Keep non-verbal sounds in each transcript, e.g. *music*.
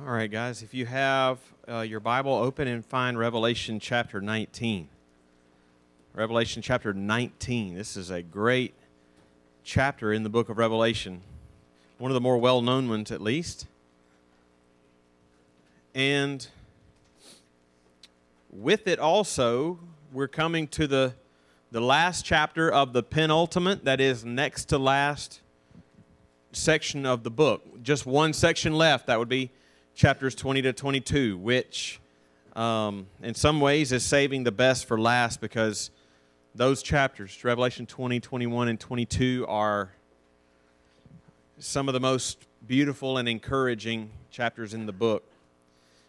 All right, guys, if you have uh, your Bible open and find Revelation chapter 19. Revelation chapter 19. This is a great chapter in the book of Revelation, one of the more well known ones, at least. And with it also, we're coming to the, the last chapter of the penultimate, that is, next to last section of the book. Just one section left. That would be chapters 20 to 22, which um, in some ways is saving the best for last because those chapters, Revelation 20, 21, and 22, are some of the most beautiful and encouraging chapters in the book.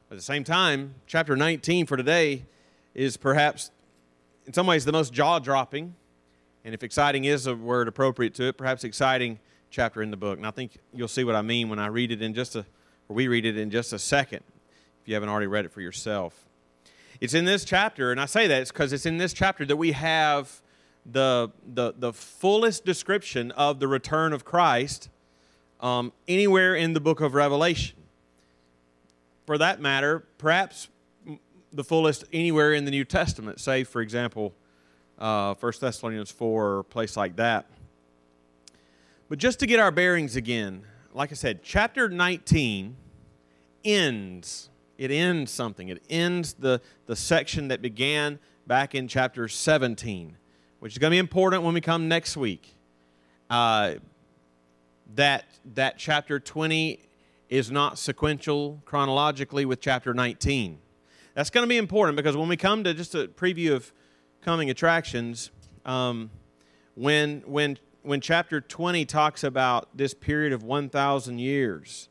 But at the same time, chapter 19 for today is perhaps, in some ways, the most jaw dropping, and if exciting is a word appropriate to it, perhaps exciting chapter in the book. And I think you'll see what I mean when I read it in just a or we read it in just a second if you haven't already read it for yourself. It's in this chapter, and I say that because it's in this chapter that we have the, the, the fullest description of the return of Christ um, anywhere in the book of Revelation. For that matter, perhaps the fullest anywhere in the New Testament, say, for example, uh, 1 Thessalonians 4 or a place like that. But just to get our bearings again, like I said, chapter 19 ends. It ends something. It ends the, the section that began back in chapter 17, which is going to be important when we come next week. Uh, that, that chapter 20 is not sequential chronologically with chapter 19. That's going to be important because when we come to just a preview of coming attractions, um, when, when when chapter 20 talks about this period of 1,000 years,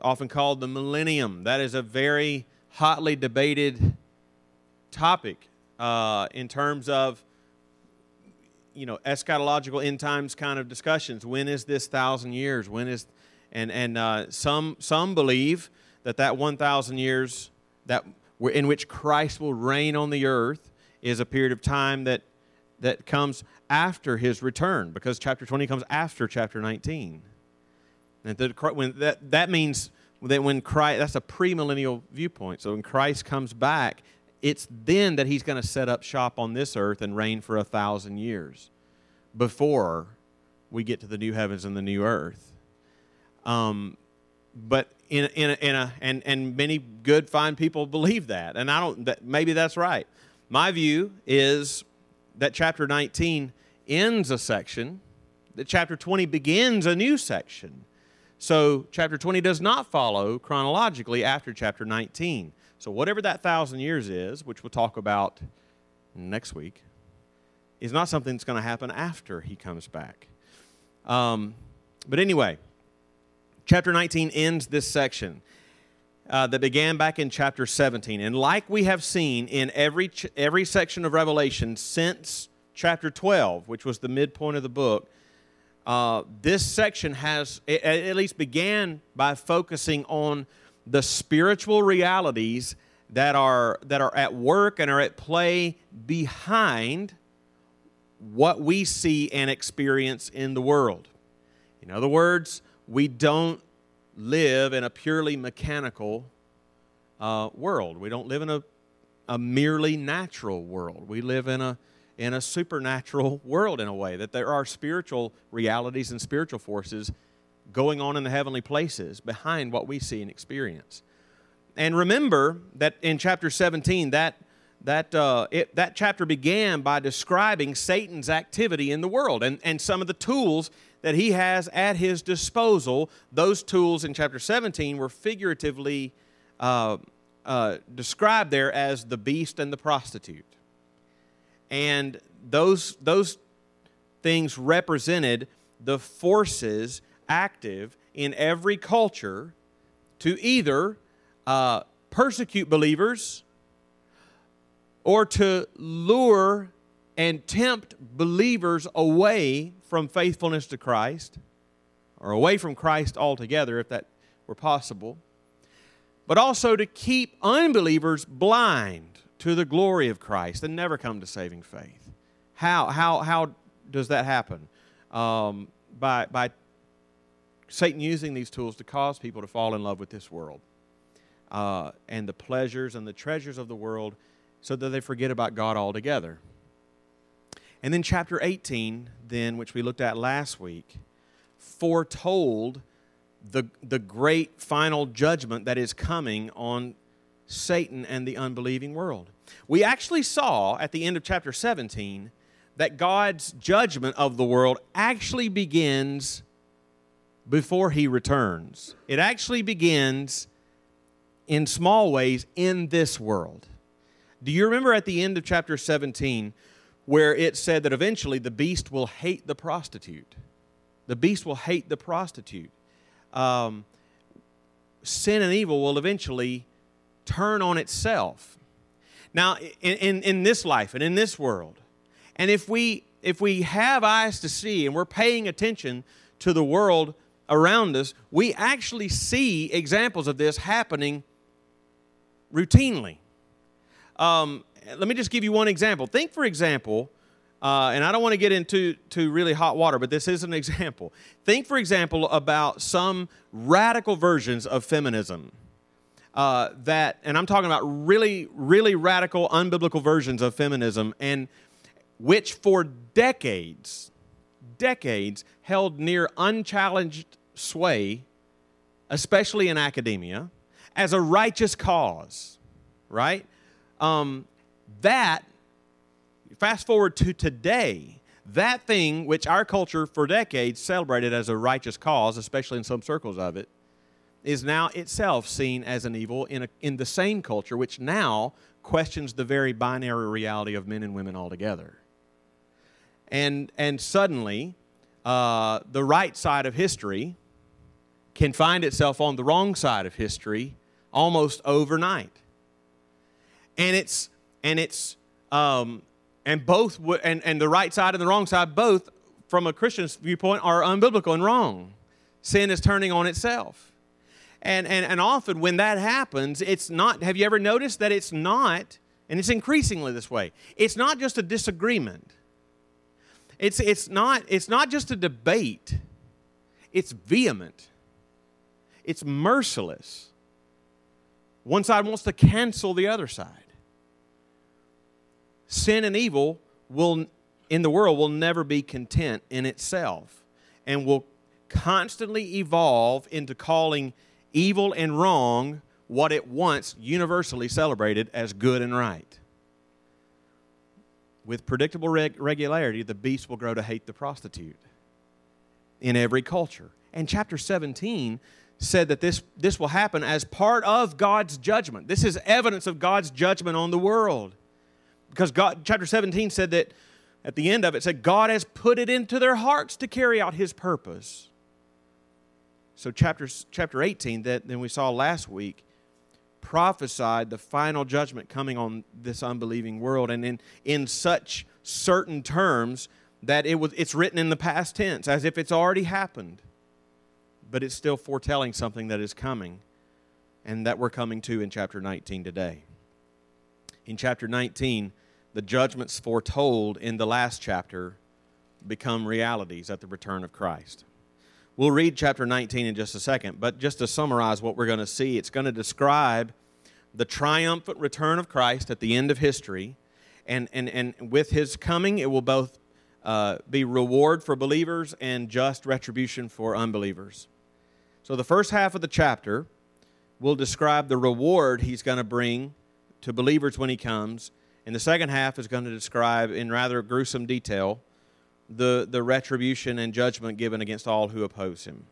often called the millennium. That is a very hotly debated topic uh, in terms of you know eschatological end times kind of discussions. When is this thousand years? When is and and uh, some some believe that that 1,000 years that in which Christ will reign on the earth is a period of time that that comes after his return because chapter 20 comes after chapter 19. And that, when that, that means that when Christ, that's a premillennial viewpoint. So when Christ comes back, it's then that he's going to set up shop on this earth and reign for a thousand years before we get to the new heavens and the new earth. Um, but in, in, a, in a and, and many good, fine people believe that. And I don't, that, maybe that's right. My view is that chapter 19 ends a section, that chapter 20 begins a new section. So chapter 20 does not follow chronologically after chapter 19. So whatever that thousand years is, which we'll talk about next week, is not something that's going to happen after he comes back. Um, but anyway, chapter 19 ends this section. Uh, that began back in chapter 17. And like we have seen in every, ch- every section of Revelation since chapter 12, which was the midpoint of the book, uh, this section has, it, at least began by focusing on the spiritual realities that are, that are at work and are at play behind what we see and experience in the world. In other words, we don't live in a purely mechanical uh, world. We don't live in a, a merely natural world. We live in a, in a supernatural *laughs* world in a way, that there are spiritual realities and spiritual forces going on in the heavenly places behind what we see and experience. And remember that in chapter 17, that, that, uh, it, that chapter began by describing Satan's activity in the world and, and some of the tools that he has at his disposal. Those tools in chapter 17 were figuratively uh, uh, described there as the beast and the prostitute. And those, those things represented the forces active in every culture to either uh, persecute believers or to lure and tempt believers away from faithfulness to Christ, or away from Christ altogether, if that were possible, but also to keep unbelievers blind to the glory of Christ and never come to saving faith. How, how, how does that happen? Um, by, by Satan using these tools to cause people to fall in love with this world. uh, and the pleasures and the treasures of the world so that they forget about God altogether. And then chapter 18, then, which we looked at last week, foretold the, the great final judgment that is coming on Satan and the unbelieving world. We actually saw at the end of chapter 17 that God's judgment of the world actually begins before he returns. It actually begins in small ways in this world. Do you remember at the end of chapter 17 where it said that eventually the beast will hate the prostitute? The beast will hate the prostitute. Um, sin and evil will eventually turn on itself. Now, in, in, in this life and in this world, and if we if we have eyes to see and we're paying attention to the world around us, we actually see examples of this happening routinely. Um, let me just give you one example. Think, for example, uh, and I don't want to get into to really hot water, but this is an *laughs* example. Think, for example, about some radical versions of feminism. Uh, that, and I'm talking about really, really radical, unbiblical versions of feminism, and which for decades, decades held near unchallenged sway, especially in academia, as a righteous cause, right? Um, that, fast forward to today, that thing which our culture for decades celebrated as a righteous cause, especially in some circles of it, is now itself seen as an evil in, a, in the same culture, which now questions the very binary reality of men and women altogether. And, and suddenly, uh, the right side of history can find itself on the wrong side of history almost overnight. And it's, and it's, um, and both, w- and, and the right side and the wrong side, both from a Christian's viewpoint, are unbiblical and wrong. Sin is turning on itself. And, and, and often when that happens, it's not, have you ever noticed that it's not, and it's increasingly this way, it's not just a disagreement. It's, it's, not, it's not just a debate, it's vehement, it's merciless. One side wants to cancel the other side. Sin and evil will, in the world will never be content in itself and will constantly evolve into calling evil and wrong what it once universally celebrated as good and right. With predictable reg- regularity, the beast will grow to hate the prostitute in every culture. And chapter 17 said that this, this will happen as part of God's judgment. This is evidence of God's judgment on the world. Because God, chapter 17 said that at the end of it said God has put it into their hearts to carry out his purpose. So chapter, chapter 18 that then we saw last week prophesied the final judgment coming on this unbelieving world and in, in such certain terms that it was it's written in the past tense as if it's already happened but it's still foretelling something that is coming and that we're coming to in chapter 19 today in chapter 19 the judgments foretold in the last chapter become realities at the return of Christ We'll read chapter 19 in just a second, but just to summarize what we're going to see, it's going to describe the triumphant return of Christ at the end of history. And, and, and with his coming, it will both uh, be reward for believers and just retribution for unbelievers. So the first half of the chapter will describe the reward he's going to bring to believers when he comes. And the second half is going to describe, in rather gruesome detail, the, the retribution and judgment given against all who oppose him.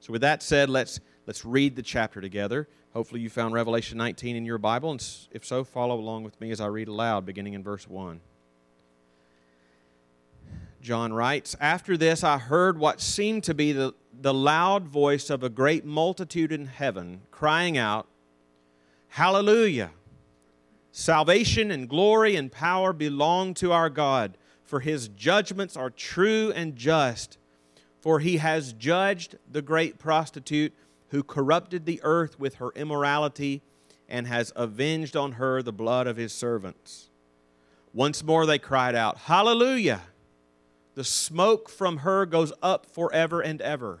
So, with that said, let's, let's read the chapter together. Hopefully, you found Revelation 19 in your Bible, and if so, follow along with me as I read aloud, beginning in verse 1. John writes, After this I heard what seemed to be the, the loud voice of a great multitude in heaven, crying out, Hallelujah! Salvation and glory and power belong to our God for his judgments are true and just. For he has judged the great prostitute who corrupted the earth with her immorality and has avenged on her the blood of his servants. Once more they cried out, Hallelujah! The smoke from her goes up forever and ever.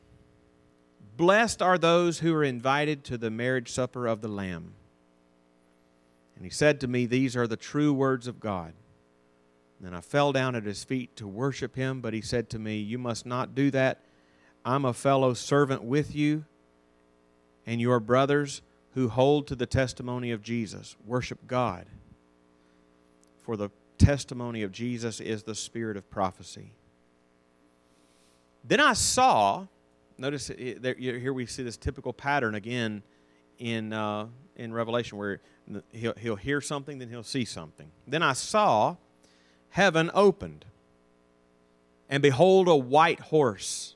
Blessed are those who are invited to the marriage supper of the Lamb. And he said to me, These are the true words of God. And I fell down at his feet to worship him, but he said to me, You must not do that. I'm a fellow servant with you and your brothers who hold to the testimony of Jesus. Worship God. For the testimony of Jesus is the spirit of prophecy. Then I saw Notice it, there, here we see this typical pattern again in, uh, in Revelation where he'll, he'll hear something, then he'll see something. Then I saw heaven opened, and behold, a white horse.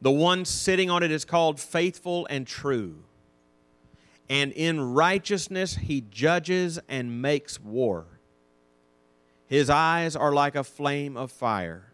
The one sitting on it is called faithful and true. And in righteousness he judges and makes war. His eyes are like a flame of fire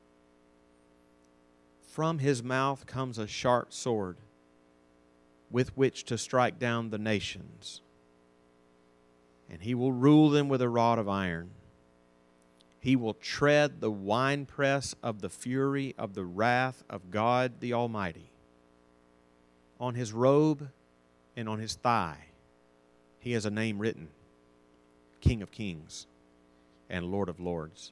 from his mouth comes a sharp sword with which to strike down the nations. And he will rule them with a rod of iron. He will tread the winepress of the fury of the wrath of God the Almighty. On his robe and on his thigh, he has a name written King of Kings and Lord of Lords.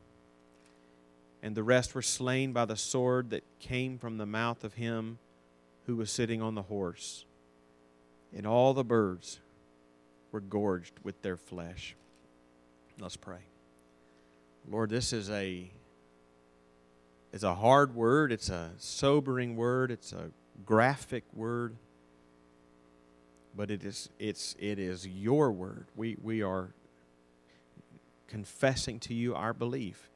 and the rest were slain by the sword that came from the mouth of him who was sitting on the horse. And all the birds were gorged with their flesh. Let's pray. Lord, this is a it's a hard word, it's a sobering word, it's a graphic word. But it is it's it is your word. We we are confessing to you our belief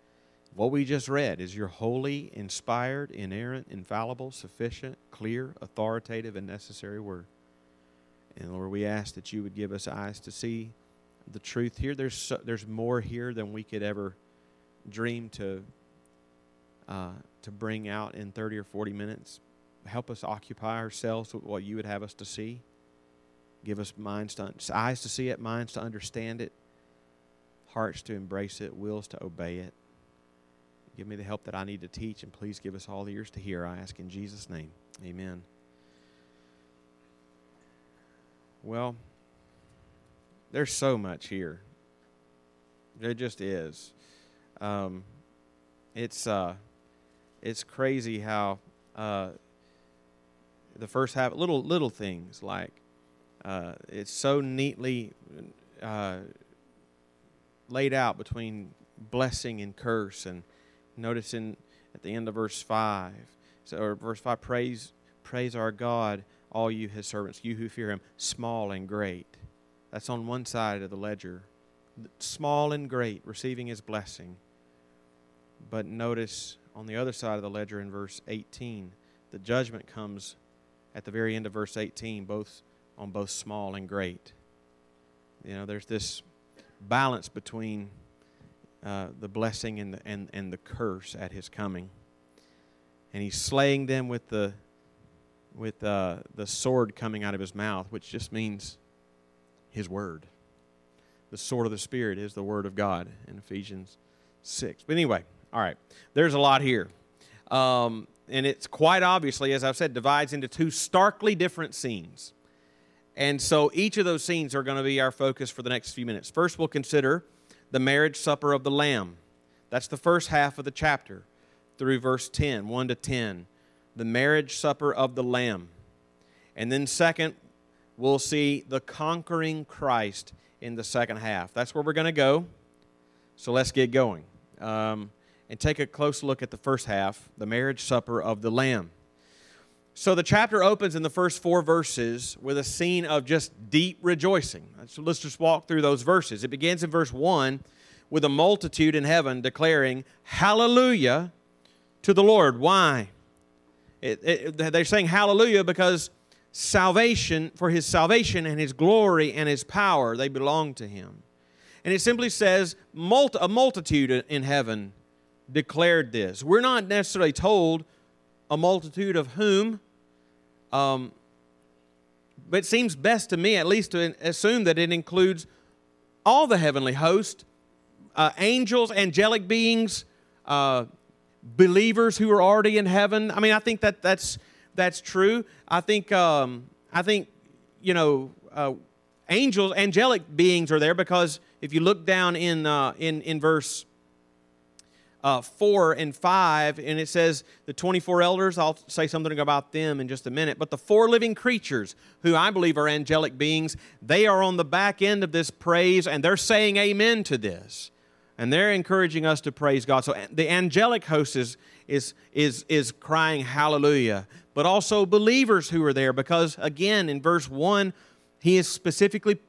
what we just read is your holy, inspired, inerrant, infallible, sufficient, clear, authoritative, and necessary word. And Lord, we ask that you would give us eyes to see the truth here. There's so, there's more here than we could ever dream to uh, to bring out in 30 or 40 minutes. Help us occupy ourselves with what you would have us to see. Give us minds to eyes to see it, minds to understand it, hearts to embrace it, wills to obey it. Give me the help that I need to teach, and please give us all ears to hear. I ask in Jesus' name. Amen. Well, there's so much here. There just is. Um, it's uh, it's crazy how uh, the first half little little things like uh, it's so neatly uh, laid out between blessing and curse and noticing at the end of verse 5 so, or verse 5 praise praise our god all you his servants you who fear him small and great. That's on one side of the ledger. Small and great receiving his blessing. But notice on the other side of the ledger in verse 18 the judgment comes at the very end of verse 18 both on both small and great. You know there's this balance between uh, the blessing and the, and, and the curse at his coming. And he's slaying them with the, with uh, the sword coming out of his mouth, which just means his word. The sword of the Spirit is the word of God in Ephesians 6. But anyway, all right, there's a lot here. Um, and it's quite obviously, as I've said, divides into two starkly different scenes. And so each of those scenes are going to be our focus for the next few minutes. First, we'll consider the marriage supper of the Lamb. That's the first half of the chapter through verse 10, 1 to 10. The marriage supper of the Lamb. And then, second, we'll see the conquering Christ in the second half. That's where we're going to go. So let's get going. Um, and take a close look at the first half, the marriage supper of the Lamb. So the chapter opens in the first four verses with a scene of just deep rejoicing. So let's just walk through those verses. It begins in verse 1 with a multitude in heaven declaring, Hallelujah to the Lord. Why? It, it, they're saying hallelujah because salvation, for his salvation and his glory and his power, they belong to him. And it simply says, a multitude in heaven declared this. We're not necessarily told a multitude of whom um, but it seems best to me, at least, to assume that it includes all the heavenly host, uh, angels, angelic beings, uh, believers who are already in heaven. I mean, I think that that's that's true. I think um, I think you know uh, angels, angelic beings are there because if you look down in uh, in in verse uh, 4 and 5, and it says the 24 elders. I'll say something about them in just a minute. But the four living creatures, who I believe are angelic beings, they are on the back end of this praise, and they're saying amen to this. And they're encouraging us to praise God. So the angelic host is, is, is, is crying hallelujah, but also believers who are there, because again, in verse 1, he is specifically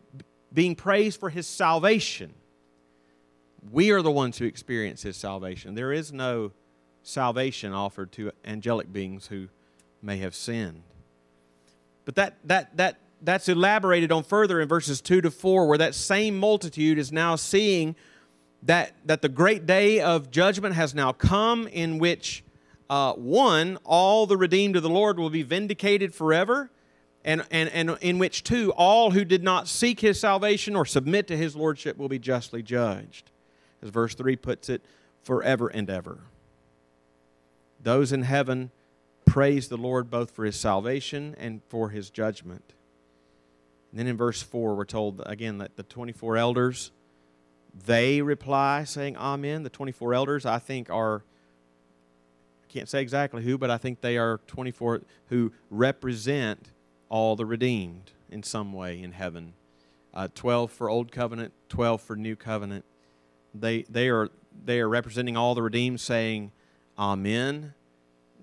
being praised for his salvation. We are the ones who experience his salvation. There is no salvation offered to angelic beings who may have sinned. But that, that, that, that's elaborated on further in verses 2 to 4, where that same multitude is now seeing that, that the great day of judgment has now come, in which, uh, one, all the redeemed of the Lord will be vindicated forever, and, and, and in which, two, all who did not seek his salvation or submit to his lordship will be justly judged as verse 3 puts it, forever and ever. Those in heaven praise the Lord both for his salvation and for his judgment. And then in verse 4, we're told again that the 24 elders, they reply saying, Amen. The 24 elders, I think, are, I can't say exactly who, but I think they are 24 who represent all the redeemed in some way in heaven. Uh, 12 for Old Covenant, 12 for New Covenant. They, they, are, they are representing all the redeemed, saying, Amen.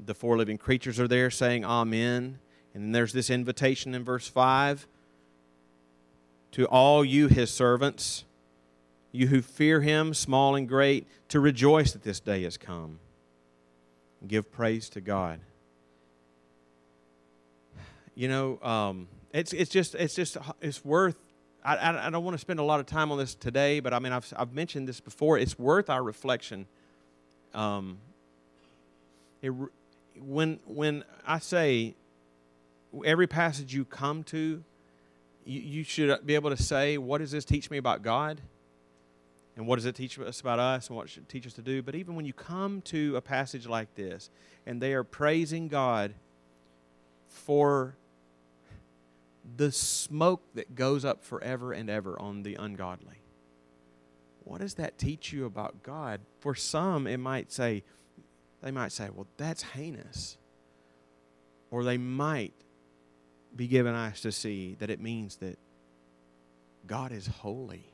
The four living creatures are there saying, Amen. And then there's this invitation in verse 5 to all you, his servants, you who fear him, small and great, to rejoice that this day has come. Give praise to God. You know, um, it's, it's just, it's just, it's worth I, I, don't want to spend a lot of time on this today, but I mean, I've, I've mentioned this before. It's worth our reflection. Um, it, when, when I say every passage you come to, you, you should be able to say, What does this teach me about God? And what does it teach us about us and what should teach us to do? But even when you come to a passage like this and they are praising God for the smoke that goes up forever and ever on the ungodly. What does that teach you about God? For some, it might say, they might say, well, that's heinous. Or they might be given eyes to see that it means that God is holy,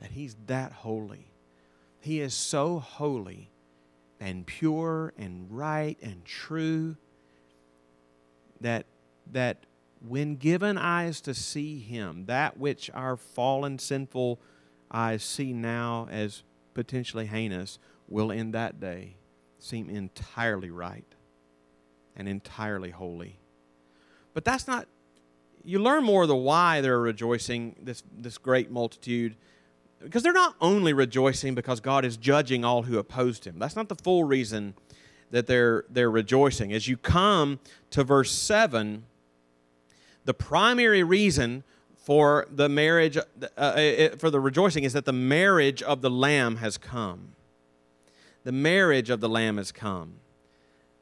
that He's that holy. He is so holy and pure and right and true that, that when given eyes to see Him, that which our fallen, sinful eyes see now as potentially heinous will in that day seem entirely right and entirely holy. But that's not, you learn more of the why they're rejoicing, this, this great multitude, because they're not only rejoicing because God is judging all who opposed him. That's not the full reason that they're, they're rejoicing. As you come to verse 7, the primary reason for the marriage, uh, uh for the rejoicing, is that the marriage of the Lamb has come. The marriage of the Lamb has come.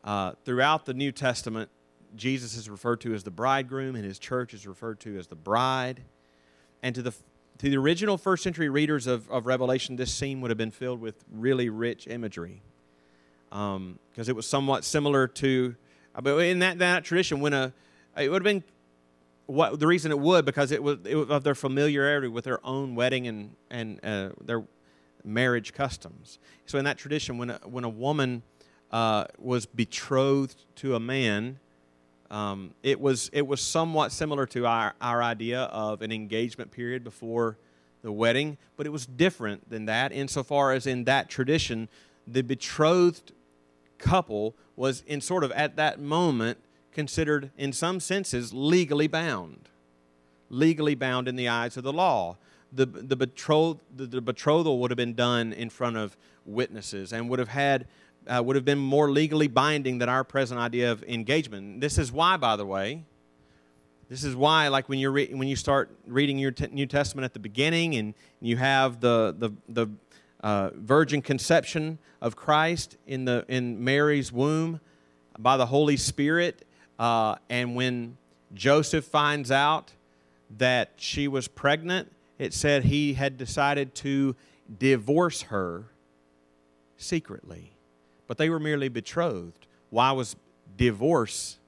Uh, throughout the New Testament, Jesus is referred to as the bridegroom, and his church is referred to as the bride. And to the to the original first century readers of, of Revelation, this scene would have been filled with really rich imagery. Because um, it was somewhat similar to, but in that, that tradition, when a, it would have been what the reason it would because it was, it was of their familiarity with their own wedding and and uh, their marriage customs. So in that tradition, when a, when a woman uh, was betrothed to a man, um, it was it was somewhat similar to our our idea of an engagement period before the wedding, but it was different than that insofar as in that tradition, the betrothed couple was in sort of at that moment considered, in some senses, legally bound. Legally bound in the eyes of the law. The, the, betroth, the, the betrothal would have been done in front of witnesses and would have had uh, would have been more legally binding than our present idea of engagement. This is why, by the way, this is why, like when you re- when you start reading your t- New Testament at the beginning, and you have the the the uh, virgin conception of Christ in the in Mary's womb by the Holy Spirit, uh, and when Joseph finds out that she was pregnant, it said he had decided to divorce her secretly. But they were merely betrothed. Why was divorce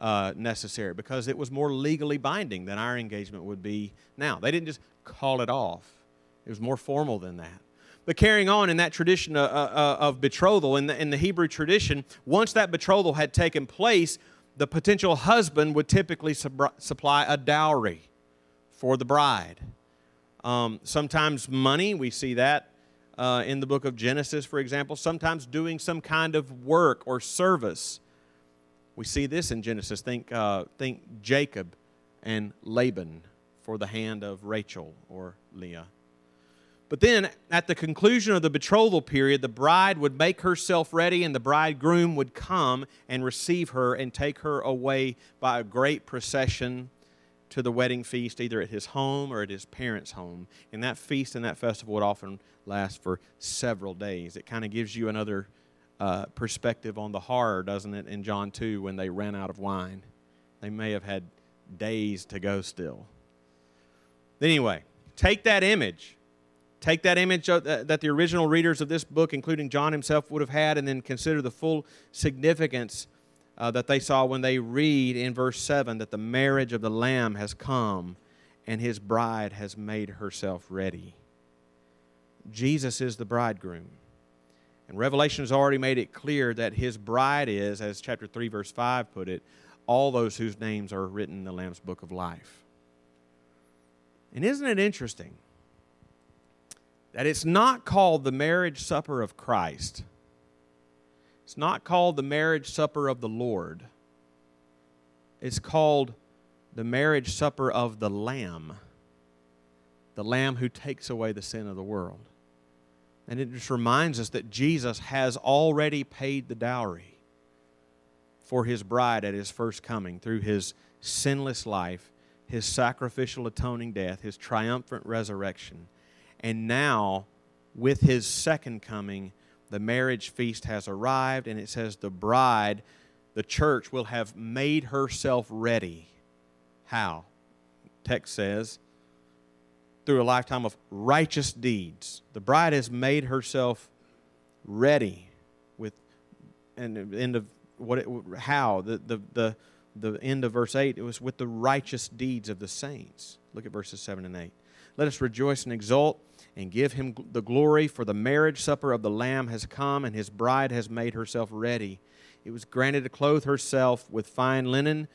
uh, necessary? Because it was more legally binding than our engagement would be now. They didn't just call it off, it was more formal than that. But carrying on in that tradition of, uh, uh, of betrothal, in the, in the Hebrew tradition, once that betrothal had taken place, the potential husband would typically sub- supply a dowry for the bride. Um, sometimes money, we see that uh, in the book of Genesis, for example, sometimes doing some kind of work or service. We see this in Genesis. Think, uh, think Jacob and Laban for the hand of Rachel or Leah. But then, at the conclusion of the betrothal period, the bride would make herself ready, and the bridegroom would come and receive her and take her away by a great procession to the wedding feast, either at his home or at his parents' home. And that feast and that festival would often last for several days. It kind of gives you another uh, perspective on the horror, doesn't it, in John 2 when they ran out of wine? They may have had days to go still. Anyway, take that image Take that image that the original readers of this book, including John himself, would have had, and then consider the full significance uh, that they saw when they read in verse 7 that the marriage of the Lamb has come and his bride has made herself ready. Jesus is the bridegroom. And Revelation has already made it clear that his bride is, as chapter 3, verse 5 put it, all those whose names are written in the Lamb's book of life. And isn't it interesting that it's not called the marriage supper of Christ. It's not called the marriage supper of the Lord. It's called the marriage supper of the Lamb, the Lamb who takes away the sin of the world. And it just reminds us that Jesus has already paid the dowry for his bride at his first coming through his sinless life, his sacrificial atoning death, his triumphant resurrection and now, with his second coming, the marriage feast has arrived, and it says the bride, the church, will have made herself ready. How? text says, through a lifetime of righteous deeds. The bride has made herself ready with, and the end of what it, how the, the the the end of verse eight. It was with the righteous deeds of the saints. Look at verses seven and eight. Let us rejoice and exult and give him the glory, for the marriage supper of the Lamb has come, and his bride has made herself ready. It was granted to clothe herself with fine linen,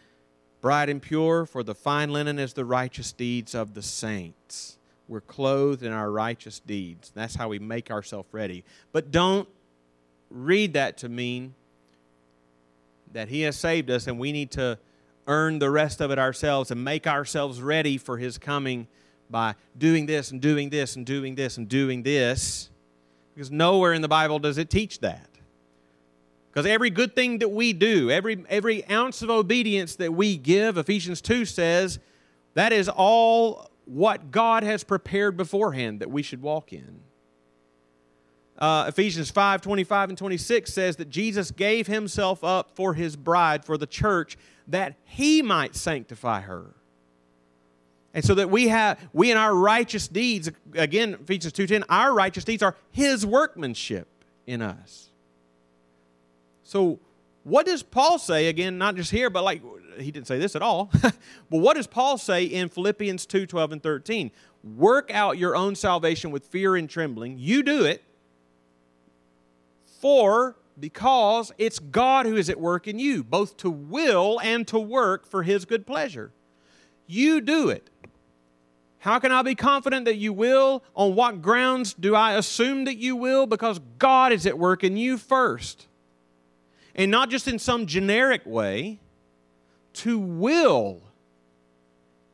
bright and pure, for the fine linen is the righteous deeds of the saints. We're clothed in our righteous deeds. That's how we make ourselves ready. But don't read that to mean that He has saved us and we need to earn the rest of it ourselves and make ourselves ready for His coming by doing this and doing this and doing this and doing this. Because nowhere in the Bible does it teach that. Because every good thing that we do, every, every ounce of obedience that we give, Ephesians 2 says, that is all what God has prepared beforehand that we should walk in. Uh, Ephesians 5 25 and 26 says that Jesus gave himself up for his bride, for the church, that he might sanctify her. And so that we have we in our righteous deeds, again, Ephesians 2:10, our righteous deeds are his workmanship in us. So what does Paul say again, not just here, but like he didn't say this at all. *laughs* but what does Paul say in Philippians 2 12 and 13? Work out your own salvation with fear and trembling. You do it. For because it's God who is at work in you, both to will and to work for his good pleasure. You do it. How can I be confident that you will? On what grounds do I assume that you will? Because God is at work in you first. And not just in some generic way, to will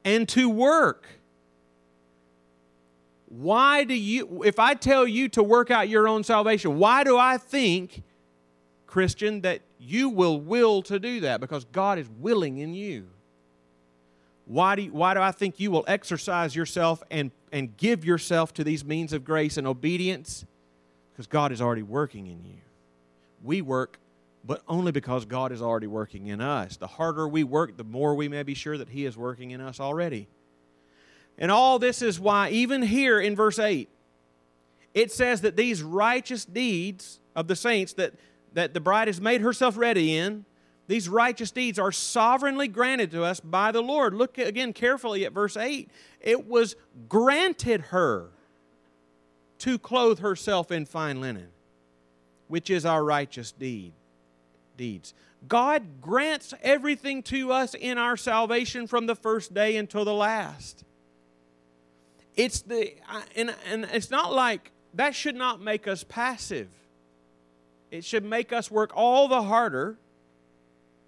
and to work. Why do you, if I tell you to work out your own salvation, why do I think, Christian, that you will will to do that? Because God is willing in you. Why do, you, why do I think you will exercise yourself and, and give yourself to these means of grace and obedience? Because God is already working in you. We work, but only because God is already working in us. The harder we work, the more we may be sure that He is working in us already. And all this is why, even here in verse 8, it says that these righteous deeds of the saints that, that the bride has made herself ready in, these righteous deeds are sovereignly granted to us by the Lord. Look again carefully at verse 8. It was granted her to clothe herself in fine linen, which is our righteous deed deeds. God grants everything to us in our salvation from the first day until the last. It's the and, and it's not like that should not make us passive. It should make us work all the harder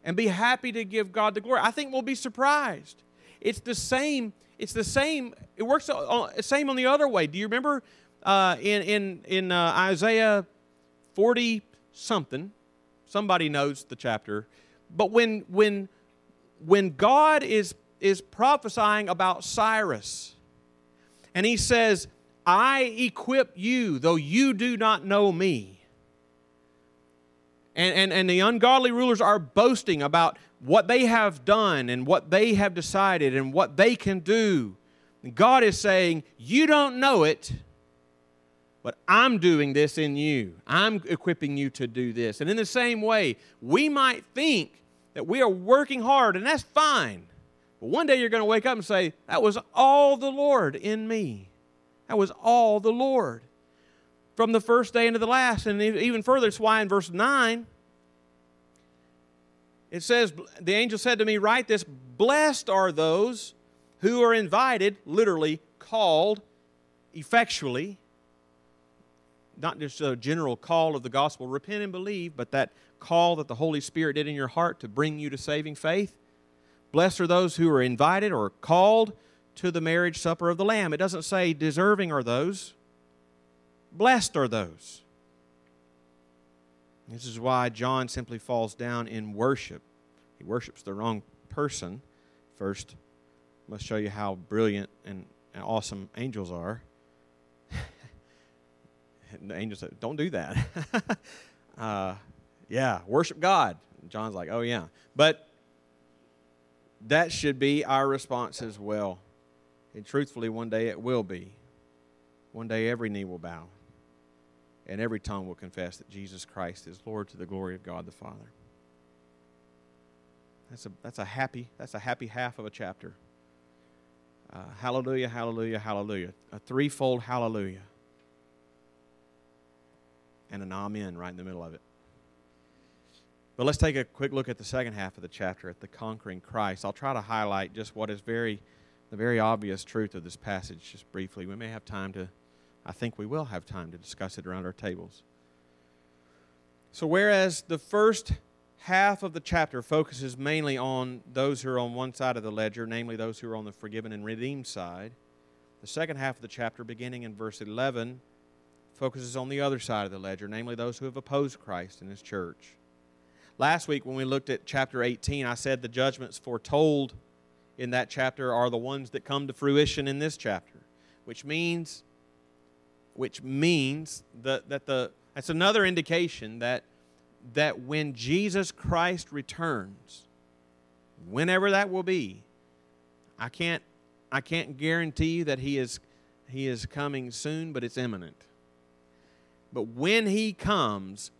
and be happy to give God the glory. I think we'll be surprised. It's the same. It's the same. It works the same on the other way. Do you remember uh, in in in uh, Isaiah forty something? Somebody knows the chapter, but when when when God is is prophesying about Cyrus, and he says, "I equip you, though you do not know me." And, and, and the ungodly rulers are boasting about what they have done and what they have decided and what they can do. And God is saying, You don't know it, but I'm doing this in you. I'm equipping you to do this. And in the same way, we might think that we are working hard, and that's fine. But one day you're going to wake up and say, That was all the Lord in me. That was all the Lord from the first day into the last. And even further, it's why in verse 9, it says, The angel said to me, Write this Blessed are those who are invited, literally called effectually. Not just a general call of the gospel, repent and believe, but that call that the Holy Spirit did in your heart to bring you to saving faith. Blessed are those who are invited or called to the marriage supper of the Lamb. It doesn't say deserving are those. Blessed are those. This is why John simply falls down in worship. He worships the wrong person. First, I must show you how brilliant and, awesome angels are. *laughs* the angel said, Don't do that. *laughs* uh, yeah, worship God. John's like, Oh, yeah. But that should be our response as well. And truthfully, one day it will be. One day every knee will bow and every tongue will confess that Jesus Christ is Lord to the glory of God the Father. That's a, that's a happy that's a happy half of a chapter. Uh, hallelujah, hallelujah, hallelujah. A threefold hallelujah. And an amen right in the middle of it. But let's take a quick look at the second half of the chapter, at the conquering Christ. I'll try to highlight just what is very, the very obvious truth of this passage, just briefly. We may have time to, I think we will have time to discuss it around our tables. So, whereas the first half of the chapter focuses mainly on those who are on one side of the ledger, namely those who are on the forgiven and redeemed side, the second half of the chapter, beginning in verse 11, focuses on the other side of the ledger, namely those who have opposed Christ and his church. Last week, when we looked at chapter 18, I said the judgments foretold in that chapter are the ones that come to fruition in this chapter, which means, which means that, that the that's another indication that that when Jesus Christ returns, whenever that will be, I can't I can't guarantee you that he is he is coming soon, but it's imminent. But when he comes,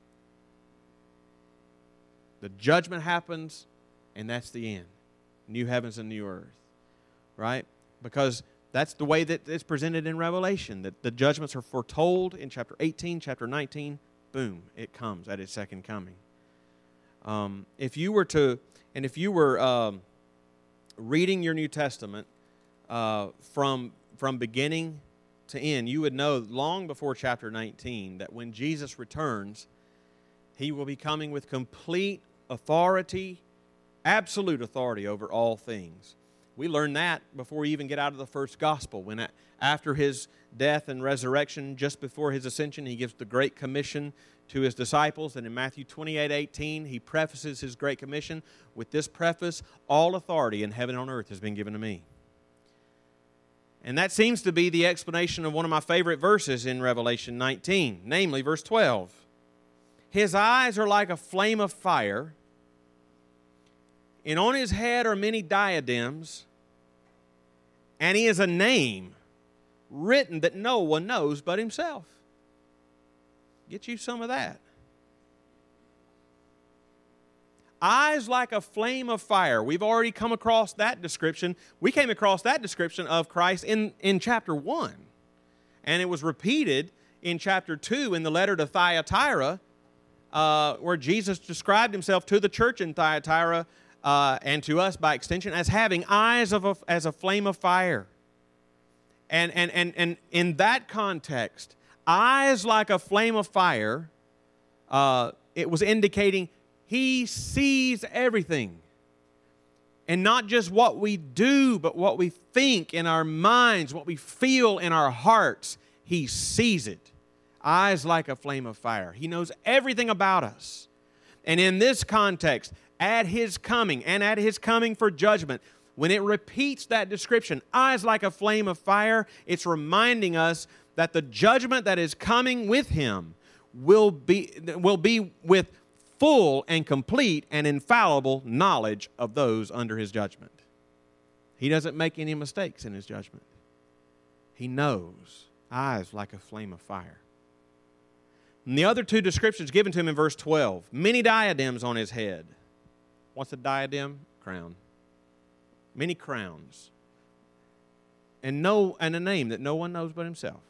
the judgment happens, and that's the end. New heavens and new earth. Right? Because that's the way that it's presented in Revelation, that the judgments are foretold in chapter 18, chapter 19. Boom, it comes at its second coming. Um, if you were to, and if you were um, reading your New Testament uh, from, from beginning to end, you would know long before chapter 19 that when Jesus returns, he will be coming with complete authority, absolute authority over all things. We learn that before we even get out of the first gospel. When uh, after his death and resurrection, just before his ascension, he gives the Great Commission to his disciples. And in Matthew 28 18, he prefaces his Great Commission with this preface All authority in heaven and on earth has been given to me. And that seems to be the explanation of one of my favorite verses in Revelation 19, namely verse 12. His eyes are like a flame of fire, and on his head are many diadems, and he has a name written that no one knows but himself. Get you some of that. Eyes like a flame of fire. We've already come across that description. We came across that description of Christ in, in chapter 1. And it was repeated in chapter 2 in the letter to Thyatira uh, where Jesus described himself to the church in Thyatira uh, and to us by extension as having eyes of a, as a flame of fire. And, and, and, and in that context, eyes like a flame of fire, uh, it was indicating he sees everything. And not just what we do, but what we think in our minds, what we feel in our hearts. He sees it eyes like a flame of fire. He knows everything about us. And in this context, at his coming and at his coming for judgment, when it repeats that description, eyes like a flame of fire, it's reminding us that the judgment that is coming with him will be, will be with full and complete and infallible knowledge of those under his judgment. He doesn't make any mistakes in his judgment. He knows eyes like a flame of fire. And the other two descriptions given to him in verse 12 many diadems on his head. What's a diadem? Crown. Many crowns. And, no, and a name that no one knows but himself.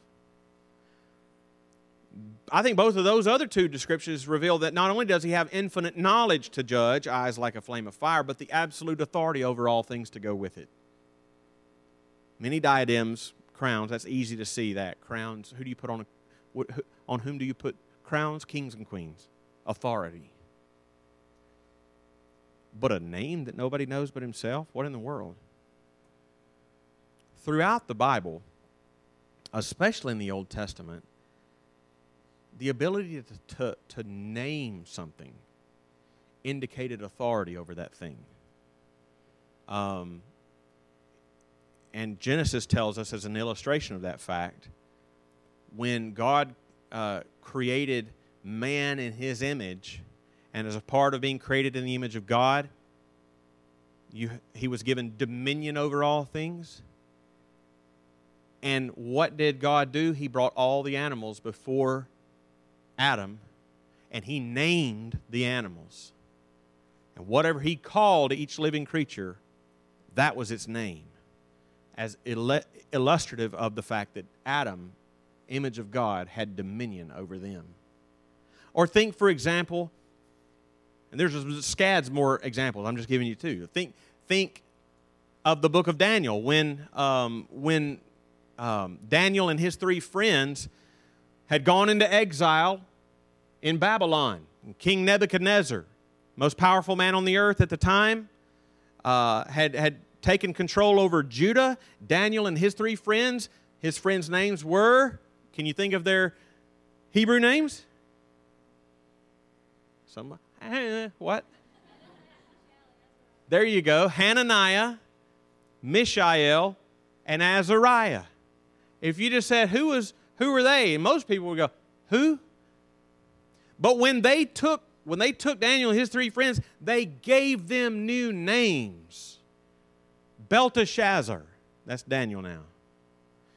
I think both of those other two descriptions reveal that not only does he have infinite knowledge to judge, eyes like a flame of fire, but the absolute authority over all things to go with it. Many diadems, crowns, that's easy to see that. Crowns, who do you put on a, on whom do you put crowns, kings and queens, authority. But a name that nobody knows but himself? What in the world? Throughout the Bible, especially in the Old Testament, the ability to, to, to name something indicated authority over that thing. Um, and Genesis tells us, as an illustration of that fact, when God uh, created man in his image, and as a part of being created in the image of God, you, he was given dominion over all things. And what did God do? He brought all the animals before Adam and he named the animals. And whatever he called each living creature, that was its name, as illustrative of the fact that Adam, image of God, had dominion over them. Or think, for example, and there's scads more examples. I'm just giving you two. Think, think of the book of Daniel when, um, when um, Daniel and his three friends had gone into exile in Babylon. King Nebuchadnezzar, most powerful man on the earth at the time, uh, had, had taken control over Judah. Daniel and his three friends, his friends' names were, can you think of their Hebrew names? Some, eh, what? There you go. Hananiah, Mishael, and Azariah. If you just said who was who were they, and most people would go, who? But when they took when they took Daniel and his three friends, they gave them new names. Belteshazzar, that's Daniel now.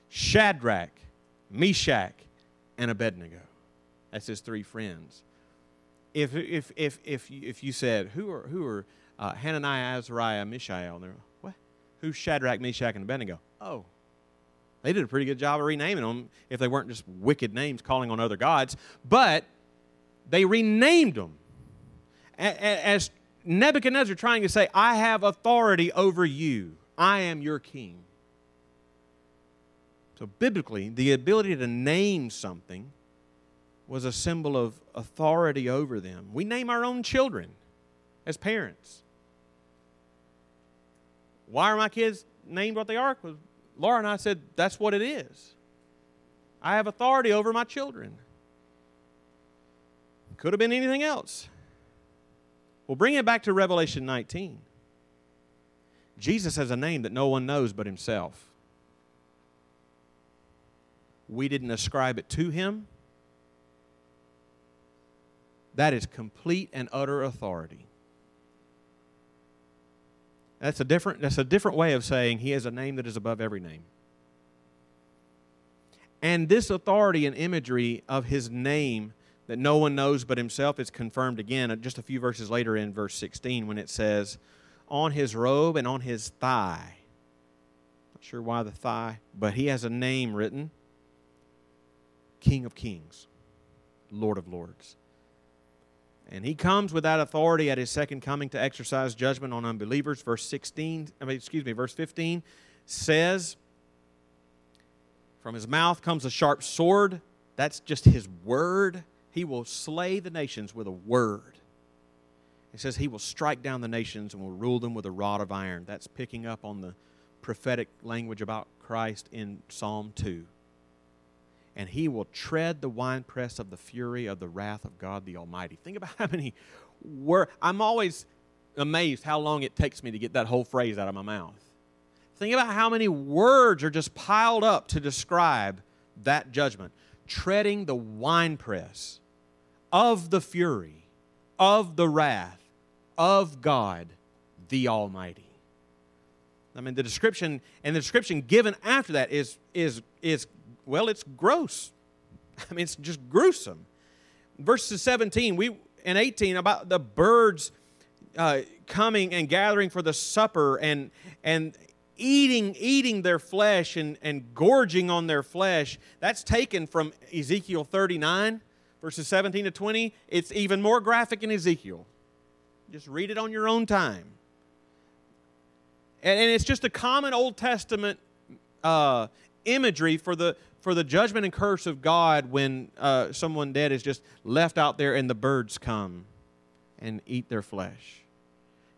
Shadrach, Meshach, and Abednego. That's his three friends. If, if, if, if, you, if you said, who are, who are uh, Hananiah, Azariah, Mishael, and they're, what? Who's Shadrach, Meshach, and Abednego? Oh, they did a pretty good job of renaming them if they weren't just wicked names calling on other gods. But they renamed them as Nebuchadnezzar trying to say, I have authority over you, I am your king. So, biblically, the ability to name something was a symbol of authority over them. We name our own children as parents. Why are my kids named what they are? Because Laura and I said, that's what it is. I have authority over my children. Could have been anything else. Well, bring it back to Revelation 19. Jesus has a name that no one knows but himself. We didn't ascribe it to him. That is complete and utter authority. That's a different, that's a different way of saying he has a name that is above every name. And this authority and imagery of his name that no one knows but himself is confirmed again just a few verses later in verse 16 when it says, On his robe and on his thigh. Not sure why the thigh, but he has a name written King of Kings, Lord of Lords. And he comes with that authority at his second coming to exercise judgment on unbelievers. Verse 16, I mean, excuse me, verse 15 says, From his mouth comes a sharp sword. That's just his word. He will slay the nations with a word. He says he will strike down the nations and will rule them with a rod of iron. That's picking up on the prophetic language about Christ in Psalm 2. And he will tread the winepress of the fury of the wrath of God the Almighty. Think about *laughs* how many words. I'm always amazed how long it takes me to get that whole phrase out of my mouth. Think about how many words are just piled up to describe that judgment. Treading the winepress of the fury, of the wrath of God the Almighty. I mean, the description and the description given after that is is is well, it's gross. *laughs* I mean, it's just gruesome. Verses 17 we and 18 about the birds uh, coming and gathering for the supper and and eating eating their flesh and, and gorging on their flesh. That's taken from Ezekiel 39 verses 17 to 20. It's even more graphic in Ezekiel. Just read it on your own time. And, and it's just a common Old Testament uh, imagery for the, for the judgment and curse of God when uh, someone dead is just left out there and the birds come and eat their flesh.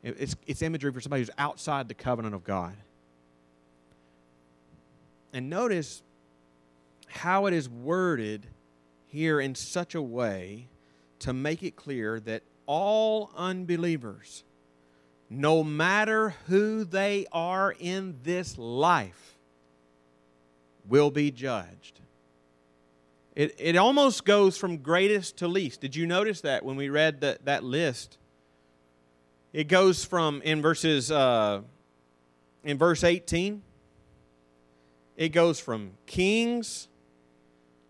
It's, it's imagery for somebody who's outside the covenant of God. And notice how it is worded here in such a way to make it clear that all unbelievers, no matter who they are in this life, will be judged. It, it almost goes from greatest to least. Did you notice that when we read that, that list? It goes from in verses uh, in verse 18 It goes from kings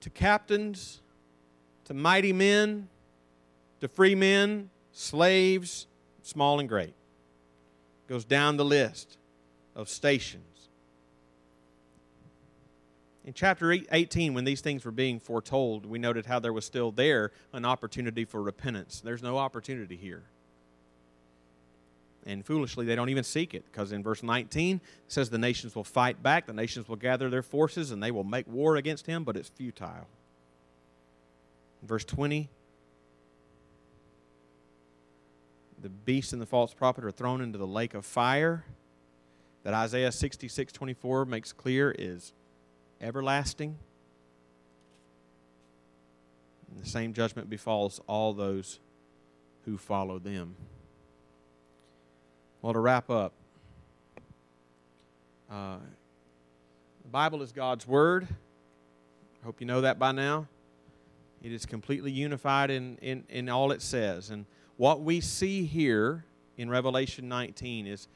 to captains to mighty men to free men, slaves, small and great. It goes down the list of stations. In chapter 18, when these things were being foretold, we noted how there was still there an opportunity for repentance. There's no opportunity here. And foolishly, they don't even seek it because in verse 19 it says the nations will fight back, the nations will gather their forces, and they will make war against him, but it's futile. In verse 20, the beast and the false prophet are thrown into the lake of fire that Isaiah 66 24 makes clear is everlasting. And the same judgment befalls all those who follow them. Well, to wrap up, uh, the Bible is God's Word. I hope you know that by now. It is completely unified in, in, in all it says. And what we see here in Revelation 19 is,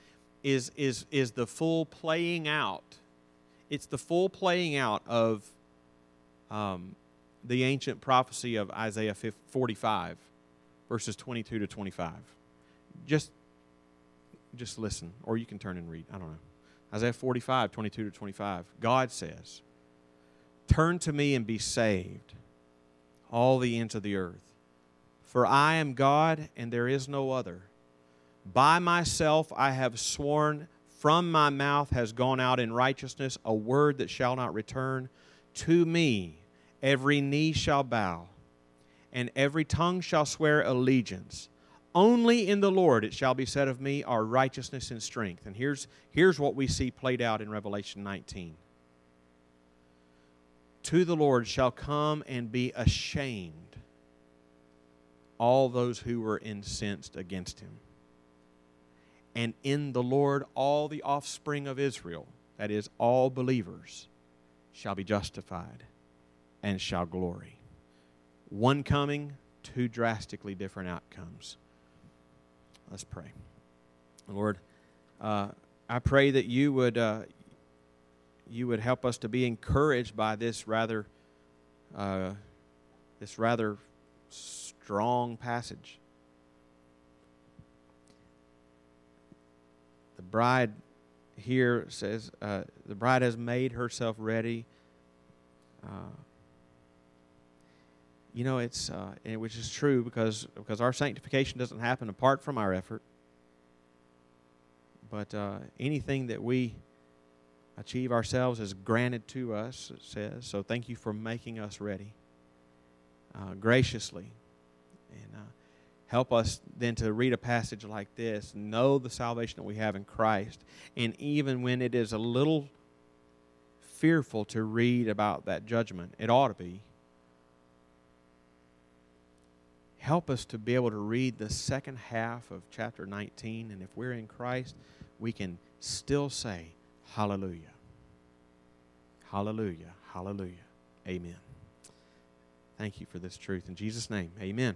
is, is, is the full playing out it's the full playing out of um, the ancient prophecy of Isaiah 45, verses 22 to 25. Just, just listen, or you can turn and read. I don't know. Isaiah 45, 22 to 25. God says, Turn to me and be saved, all the ends of the earth. For I am God, and there is no other. By myself I have sworn from my mouth has gone out in righteousness a word that shall not return. To me every knee shall bow, and every tongue shall swear allegiance. Only in the Lord it shall be said of me are righteousness and strength. And here's, here's what we see played out in Revelation 19. To the Lord shall come and be ashamed all those who were incensed against him and in the Lord all the offspring of Israel, that is, all believers, shall be justified and shall glory. One coming, two drastically different outcomes. Let's pray. Lord, uh, I pray that you would uh, you would help us to be encouraged by this rather uh, this rather strong passage. The bride here says uh, the bride has made herself ready. Uh, you know, it's uh, which is true because because our sanctification doesn't happen apart from our effort. But uh, anything that we achieve ourselves is granted to us. It says so. Thank you for making us ready uh, graciously, and uh, help us then to read a passage like this, know the salvation that we have in Christ, and even when it is a little fearful to read about that judgment, it ought to be. Help us to be able to read the second half of chapter 19, and if we're in Christ, we can still say, Hallelujah. Hallelujah. Hallelujah. Amen. Thank you for this truth. In Jesus' name, amen.